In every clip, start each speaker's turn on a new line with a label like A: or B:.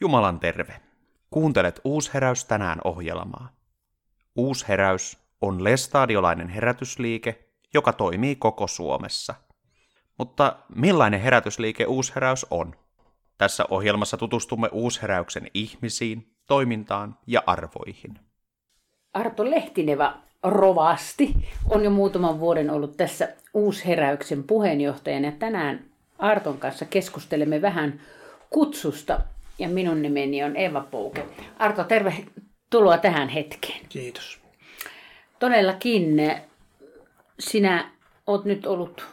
A: Jumalan terve. Kuuntelet Uusheräys tänään ohjelmaa. Uusheräys on lestadiolainen herätysliike, joka toimii koko Suomessa. Mutta millainen herätysliike Uusheräys on? Tässä ohjelmassa tutustumme Uusheräyksen ihmisiin, toimintaan ja arvoihin.
B: Arto Lehtineva rovasti on jo muutaman vuoden ollut tässä Uusheräyksen puheenjohtajana. Tänään Arton kanssa keskustelemme vähän kutsusta ja minun nimeni on Eva Pouke. Arto, tervetuloa tähän hetkeen.
C: Kiitos.
B: Todellakin sinä olet nyt ollut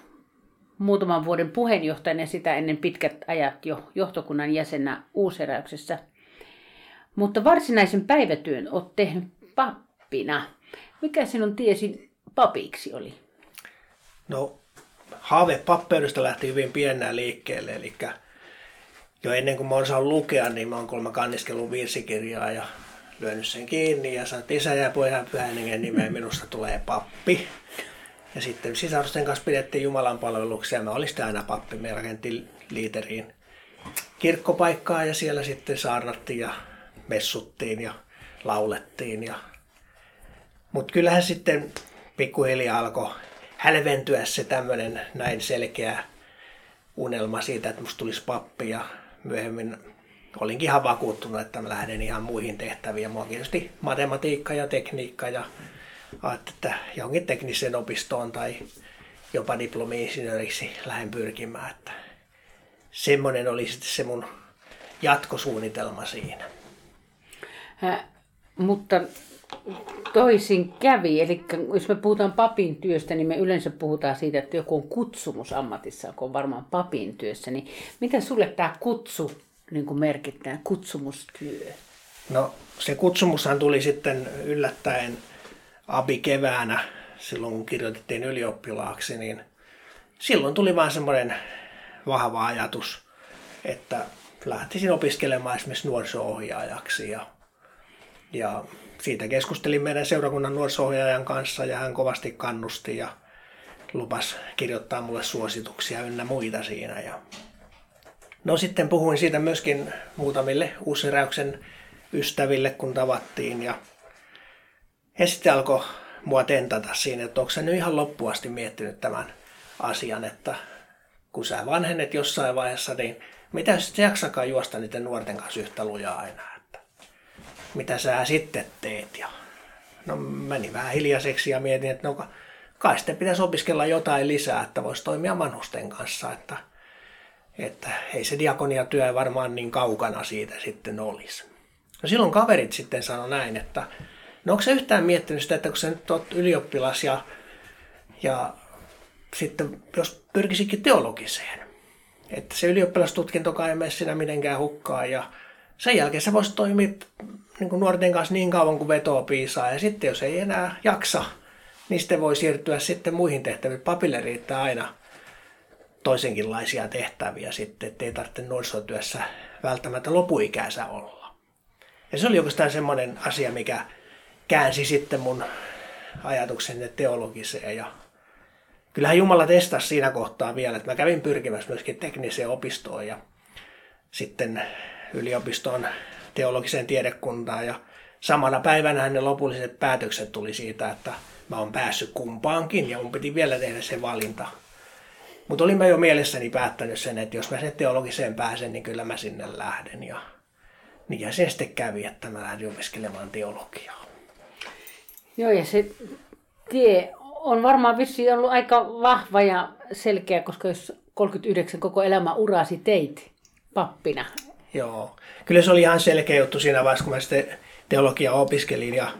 B: muutaman vuoden puheenjohtajana ja sitä ennen pitkät ajat jo johtokunnan jäsenä uuseräyksessä. Mutta varsinaisen päivätyön olet tehnyt pappina. Mikä sinun tiesi papiksi oli?
C: No, haave pappeudesta lähti hyvin pienää liikkeelle, eli jo ennen kuin mä oon saanut lukea, niin mä oon kolme kanniskelun virsikirjaa ja lyönyt sen kiinni ja että isä ja pojan pyhän nimeen minusta tulee pappi. Ja sitten sisarusten kanssa pidettiin Jumalan palveluksia. Mä olin aina pappi. Me rakentiin liiteriin kirkkopaikkaa ja siellä sitten saarnattiin ja messuttiin ja laulettiin. Ja... Mutta kyllähän sitten pikkuhiljaa alkoi hälventyä se tämmöinen näin selkeä unelma siitä, että musta tulisi pappi ja myöhemmin olinkin ihan vakuuttunut, että mä lähden ihan muihin tehtäviin. Mua kiinnosti matematiikka ja tekniikka ja ajattelin, että johonkin tekniseen opistoon tai jopa diplomi-insinööriksi lähden pyrkimään. Että semmoinen oli sitten se mun jatkosuunnitelma siinä.
B: Hä, mutta toisin kävi. Eli jos me puhutaan papin työstä, niin me yleensä puhutaan siitä, että joku on kutsumus ammatissa, kun on varmaan papin työssä. Niin mitä sulle tämä kutsu niin kuin merkittää, kutsumustyö?
C: No se kutsumushan tuli sitten yllättäen abi keväänä, silloin kun kirjoitettiin ylioppilaaksi, niin silloin tuli vaan semmoinen vahva ajatus, että lähtisin opiskelemaan esimerkiksi nuoriso-ohjaajaksi ja, ja siitä keskustelin meidän seurakunnan nuorisohjaajan kanssa ja hän kovasti kannusti ja lupas kirjoittaa mulle suosituksia ynnä muita siinä. Ja no sitten puhuin siitä myöskin muutamille uusiräyksen ystäville, kun tavattiin ja he sitten alkoi mua tentata siinä, että onko nyt ihan loppuasti miettinyt tämän asian, että kun sä vanhennet jossain vaiheessa, niin mitä jos jaksakaan juosta niiden nuorten kanssa yhtä lujaa aina? Mitä sä sitten teet. Ja no meni vähän hiljaiseksi ja mietin, että no kai sitten pitäisi opiskella jotain lisää, että voisi toimia vanhusten kanssa, että, että ei se diakoniatyö varmaan niin kaukana siitä sitten olisi. No silloin kaverit sitten sanoi näin, että no onko se yhtään miettinyt sitä, että kun sä nyt oot ylioppilas ja, ja sitten jos pyrkisikin teologiseen, että se ylioppilastutkinto ei mene siinä mitenkään hukkaan ja sen jälkeen sä voisit toimia niin kuin nuorten kanssa niin kauan kuin vetoa piisaa. Ja sitten jos ei enää jaksa, niin sitten voi siirtyä sitten muihin tehtäviin. Papille riittää aina toisenkinlaisia tehtäviä sitten, ettei tarvitse nuorisotyössä välttämättä lopuikäisä olla. Ja se oli oikeastaan semmoinen asia, mikä käänsi sitten mun ajatuksen teologiseen. Ja kyllähän Jumala testasi siinä kohtaa vielä, että mä kävin pyrkimässä myöskin tekniseen opistoon ja sitten yliopistoon teologiseen tiedekuntaan ja samana päivänä ne lopulliset päätökset tuli siitä, että mä oon päässyt kumpaankin ja mun piti vielä tehdä se valinta. Mutta olin mä jo mielessäni päättänyt sen, että jos mä sen teologiseen pääsen, niin kyllä mä sinne lähden. Ja niin ja se sitten kävi, että mä lähdin opiskelemaan teologiaa.
B: Joo, ja se tie on varmaan vissiin ollut aika vahva ja selkeä, koska jos 39 koko elämä urasi teit pappina,
C: Joo. Kyllä se oli ihan selkeä juttu siinä vaiheessa, kun mä sitten teologiaa opiskelin ja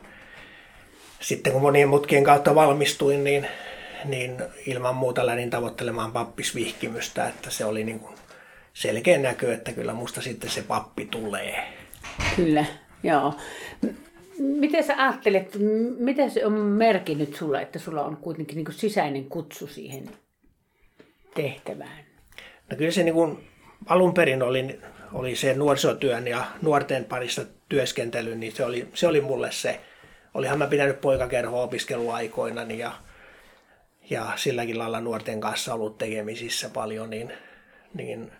C: sitten kun monien mutkien kautta valmistuin, niin, niin ilman muuta lähdin tavoittelemaan pappisvihkimystä, että se oli niin kuin selkeä näkö, että kyllä musta sitten se pappi tulee.
B: Kyllä, joo. Miten sä ajattelet, miten se on merkinnyt sulla, että sulla on kuitenkin niin kuin sisäinen kutsu siihen tehtävään?
C: No kyllä se niin kuin alun perin oli oli se nuorisotyön ja nuorten parissa työskentely, niin se oli, se oli mulle se. Olihan mä pitänyt poikakerhoa opiskeluaikoina ja, ja silläkin lailla nuorten kanssa ollut tekemisissä paljon, niin, niin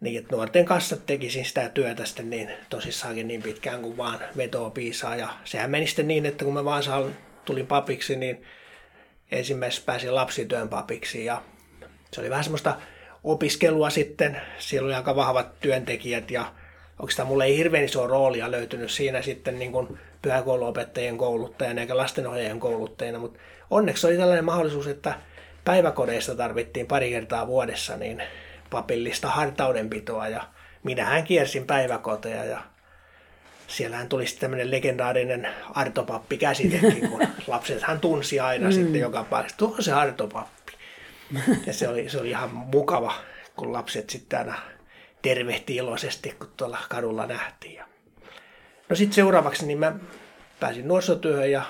C: Niin, että nuorten kanssa tekisin sitä työtä sitten niin tosissaankin niin pitkään kuin vaan vetoa piisaa. Ja sehän meni sitten niin, että kun mä vaan saan, tulin papiksi, niin ensimmäisenä pääsin lapsityön papiksi. Ja se oli vähän semmoista opiskelua sitten. Siellä oli aika vahvat työntekijät ja oikeastaan mulle ei hirveän iso roolia löytynyt siinä sitten niin kuin pyhäkouluopettajien kouluttajana eikä lastenohjaajien kouluttajana, mutta onneksi oli tällainen mahdollisuus, että päiväkodeista tarvittiin pari kertaa vuodessa niin papillista hartaudenpitoa ja minähän kiersin päiväkoteja ja siellähän tuli sitten tämmöinen legendaarinen artopappi käsitekin, kun lapsethan tunsi aina mm. sitten joka paikassa, tuo on se artopappi. Ja se oli, se oli ihan mukava, kun lapset sitten aina tervehti iloisesti, kun tuolla kadulla nähtiin. No sitten seuraavaksi niin mä pääsin nuorisotyöhön ja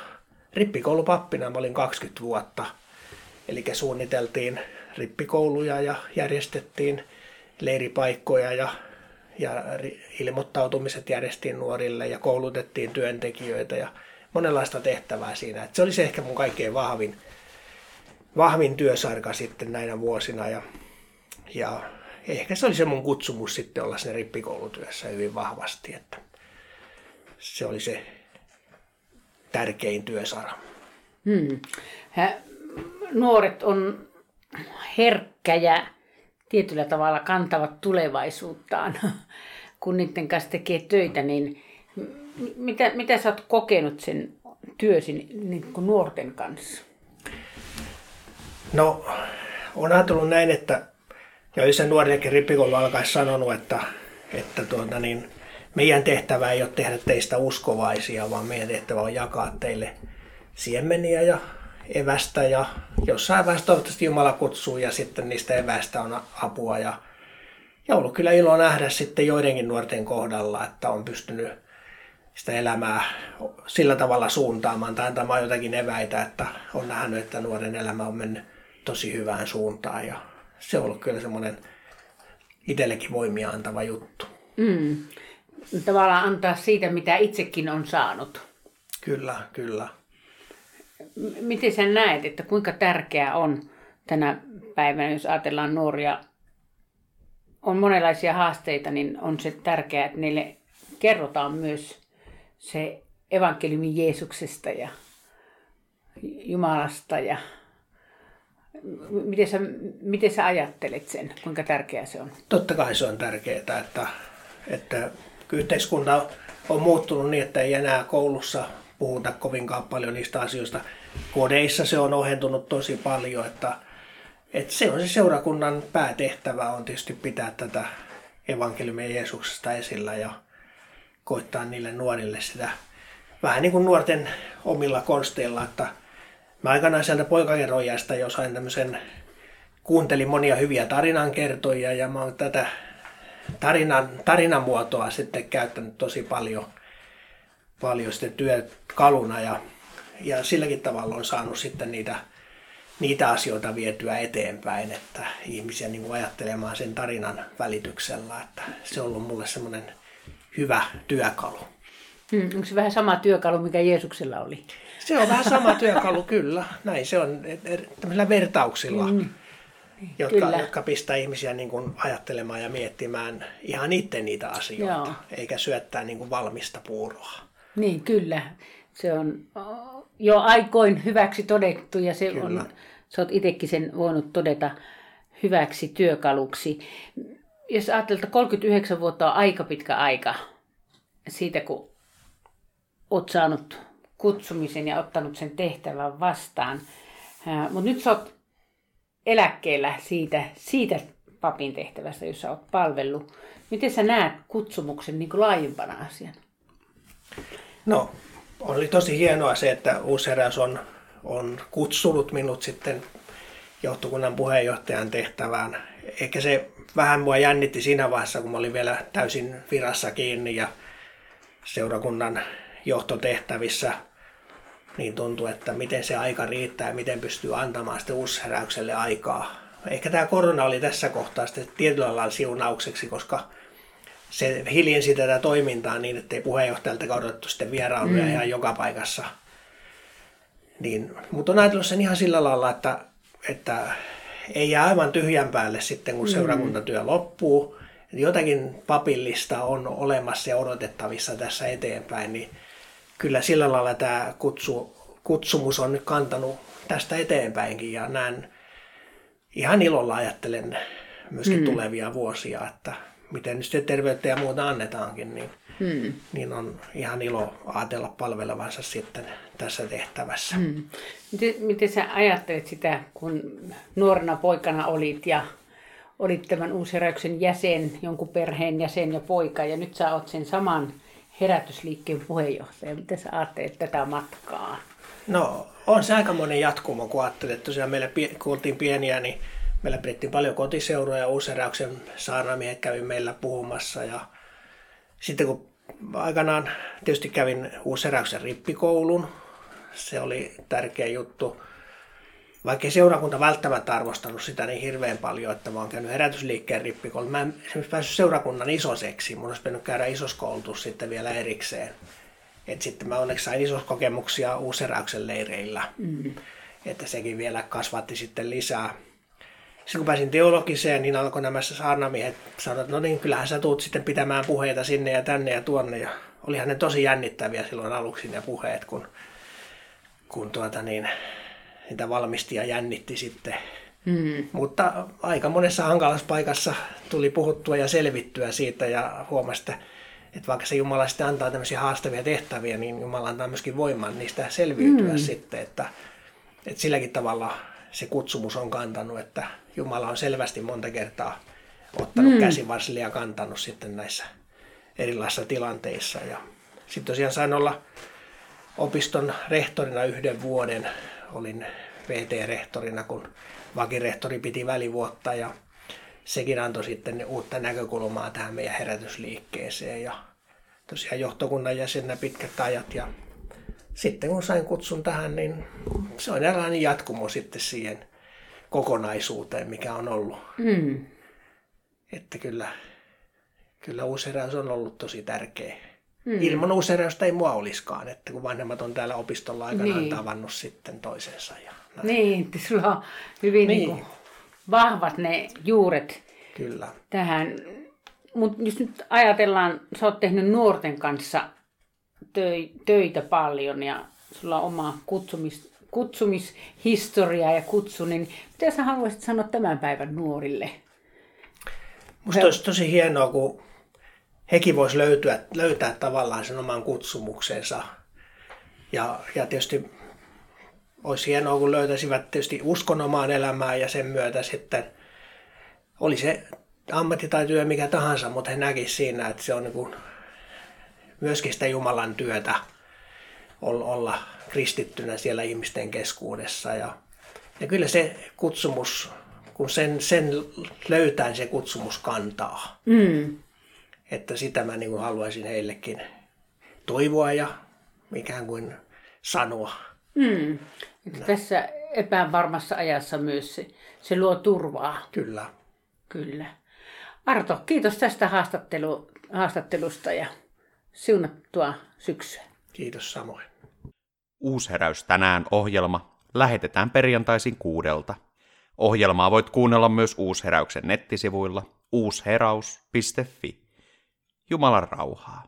C: rippikoulupappina mä olin 20 vuotta. Eli suunniteltiin rippikouluja ja järjestettiin leiripaikkoja ja, ja ilmoittautumiset järjestiin nuorille ja koulutettiin työntekijöitä ja monenlaista tehtävää siinä. Et se oli se ehkä mun kaikkein vahvin, vahvin työsarka sitten näinä vuosina ja, ja ehkä se oli se mun kutsumus sitten olla siinä rippikoulutyössä hyvin vahvasti, että se oli se tärkein työsara.
B: Hmm. Nuoret on herkkä ja tietyllä tavalla kantavat tulevaisuuttaan, kun niiden kanssa tekee töitä, niin mitä, mitä sä oot kokenut sen työsi niin kuin nuorten kanssa?
C: No, on ajatellut näin, että ja olisi nuoriakin rippikoulu alkaisi sanonut, että, että tuota niin, meidän tehtävä ei ole tehdä teistä uskovaisia, vaan meidän tehtävä on jakaa teille siemeniä ja evästä ja jossain vaiheessa toivottavasti Jumala kutsuu ja sitten niistä evästä on apua. Ja, ja ollut kyllä ilo nähdä sitten joidenkin nuorten kohdalla, että on pystynyt sitä elämää sillä tavalla suuntaamaan tai antamaan jotakin eväitä, että on nähnyt, että nuoren elämä on mennyt tosi hyvään suuntaan ja se on ollut kyllä semmoinen itsellekin voimia antava juttu.
B: Mm. Tavallaan antaa siitä, mitä itsekin on saanut.
C: Kyllä, kyllä.
B: Miten sä näet, että kuinka tärkeää on tänä päivänä, jos ajatellaan nuoria, on monenlaisia haasteita, niin on se tärkeää, että niille kerrotaan myös se evankeliumi Jeesuksesta ja Jumalasta ja Miten sä, miten sä ajattelet sen, kuinka tärkeää se on?
C: Totta kai se on tärkeää, että, että yhteiskunta on muuttunut niin, että ei enää koulussa puhuta kovinkaan paljon niistä asioista. Kodeissa se on ohentunut tosi paljon, että, että se on se seurakunnan päätehtävä on tietysti pitää tätä evankeliumia Jeesuksesta esillä ja koittaa niille nuorille sitä vähän niin kuin nuorten omilla konsteilla, että Mä aikanaan sieltä poikakerrojasta jo sain tämmöisen, kuuntelin monia hyviä tarinankertoja ja mä oon tätä tarinan, tarinan muotoa sitten käyttänyt tosi paljon, paljon sitten työkaluna ja, ja silläkin tavalla on saanut sitten niitä, niitä asioita vietyä eteenpäin, että ihmisiä niin kuin ajattelemaan sen tarinan välityksellä, että se on ollut mulle semmoinen hyvä työkalu.
B: Hmm, onko se vähän sama työkalu, mikä Jeesuksella oli?
C: Se on vähän sama työkalu, kyllä. Näin se on tämmöisillä vertauksilla, mm. jotka, jotka pistää ihmisiä niin kuin ajattelemaan ja miettimään ihan itse niitä asioita, Joo. eikä syöttää niin kuin valmista puuroa.
B: Niin, kyllä. Se on jo aikoin hyväksi todettu ja se kyllä. on, sä oot itsekin sen voinut todeta hyväksi työkaluksi. Jos ajattelet, että 39 vuotta on aika pitkä aika siitä, kun oot saanut kutsumisen ja ottanut sen tehtävän vastaan. Mutta nyt sä oot eläkkeellä siitä, siitä papin tehtävästä, jossa oot palvellut. Miten sä näet kutsumuksen niin kuin laajempana asiana?
C: No, oli tosi hienoa se, että Uusheräys on, on kutsunut minut sitten johtokunnan puheenjohtajan tehtävään. Ehkä se vähän mua jännitti siinä vaiheessa, kun mä olin vielä täysin virassa kiinni ja seurakunnan johtotehtävissä – niin tuntuu, että miten se aika riittää ja miten pystyy antamaan sitten uusheräykselle aikaa. Ehkä tämä korona oli tässä kohtaa sitten tietyllä lailla siunaukseksi, koska se hiljensi tätä toimintaa niin, että ei puheenjohtajalta odotettu sitten vierailuja mm. ihan joka paikassa. Niin, mutta on ajatellut sen ihan sillä lailla, että, että ei jää aivan tyhjän päälle sitten, kun mm. seurakuntatyö loppuu. jotakin papillista on olemassa ja odotettavissa tässä eteenpäin, niin kyllä sillä lailla tämä kutsu, kutsumus on nyt kantanut tästä eteenpäinkin ja näen ihan ilolla ajattelen myöskin mm. tulevia vuosia, että miten nyt sitten terveyttä ja muuta annetaankin, niin, mm. niin on ihan ilo ajatella palvelevansa sitten tässä tehtävässä. Mm.
B: Miten, miten sä ajattelet sitä, kun nuorena poikana olit ja olit tämän uusheräyksen jäsen, jonkun perheen jäsen ja poika, ja nyt sä oot sen saman herätysliikkeen puheenjohtaja. Miten sä ajattelet tätä matkaa?
C: No, on se aika monen jatkumo, kun ajattelet, että tosiaan meillä kun oltiin pieniä, niin meillä pidettiin paljon kotiseuroja, uusheräyksen saarnamiehet kävi meillä puhumassa ja sitten kun aikanaan tietysti kävin uusheräyksen rippikoulun, se oli tärkeä juttu. Vaikka seurakunta välttämättä arvostanut sitä niin hirveän paljon, että mä oon käynyt herätysliikkeen rippikoulun. Mä en esimerkiksi päässyt seurakunnan isoseksi. Mun olisi pitänyt käydä isoskoulutus sitten vielä erikseen. Et sitten mä onneksi sain isoskokemuksia uusheräyksen leireillä. Mm. Että sekin vielä kasvatti sitten lisää sitten kun pääsin teologiseen, niin alkoi nämä saarnamiehet sanoa, että no niin, kyllähän sä tuut sitten pitämään puheita sinne ja tänne ja tuonne. Ja olihan ne tosi jännittäviä silloin aluksi ne puheet, kun, kun tuota niin, niitä valmisti ja jännitti sitten. Mm. Mutta aika monessa hankalassa paikassa tuli puhuttua ja selvittyä siitä ja huomasi, että, että vaikka se Jumala sitten antaa tämmöisiä haastavia tehtäviä, niin Jumala antaa myöskin voiman niistä selviytyä mm. sitten, että, että silläkin tavalla se kutsumus on kantanut, että Jumala on selvästi monta kertaa ottanut mm. käsivarsille ja kantanut sitten näissä erilaisissa tilanteissa. Ja sitten tosiaan sain olla opiston rehtorina yhden vuoden. Olin VT-rehtorina, kun vakirehtori piti välivuotta ja sekin antoi sitten uutta näkökulmaa tähän meidän herätysliikkeeseen ja tosiaan johtokunnan jäsenä pitkät ajat ja sitten kun sain kutsun tähän, niin se on eräänlainen jatkumo sitten siihen kokonaisuuteen, mikä on ollut. Mm. Että kyllä, kyllä uuseräys on ollut tosi tärkeä. Mm. Ilman uuseräystä ei mua olisikaan, että kun vanhemmat on täällä opistolla aikanaan niin. tavannut sitten toisensa. Ja
B: näin. Niin, että sulla on hyvin niin. Niin kuin vahvat ne juuret
C: kyllä.
B: tähän. Mutta jos nyt ajatellaan, sä oot tehnyt nuorten kanssa töitä paljon ja sulla on oma kutsumis, kutsumishistoria ja kutsu, niin mitä sä haluaisit sanoa tämän päivän nuorille?
C: Musta olisi tosi hienoa, kun hekin voisi löytyä, löytää tavallaan sen oman kutsumuksensa. Ja, ja tietysti olisi hienoa, kun löytäisivät tietysti uskon omaan elämään ja sen myötä sitten oli se ammatti tai työ mikä tahansa, mutta he näkisivät siinä, että se on niin kuin myöskin sitä Jumalan työtä olla kristittynä siellä ihmisten keskuudessa. Ja, ja kyllä se kutsumus, kun sen, sen löytää, niin se kutsumus kantaa. Mm. Että sitä mä niin kuin haluaisin heillekin toivoa ja ikään kuin sanoa. Mm.
B: Että tässä epävarmassa ajassa myös se, se luo turvaa.
C: Kyllä.
B: Kyllä. Arto, kiitos tästä haastattelu, haastattelusta ja siunattua syksyä.
C: Kiitos samoin.
A: Uusheräys tänään ohjelma lähetetään perjantaisin kuudelta. Ohjelmaa voit kuunnella myös Uusheräyksen nettisivuilla uusheraus.fi. Jumalan rauhaa.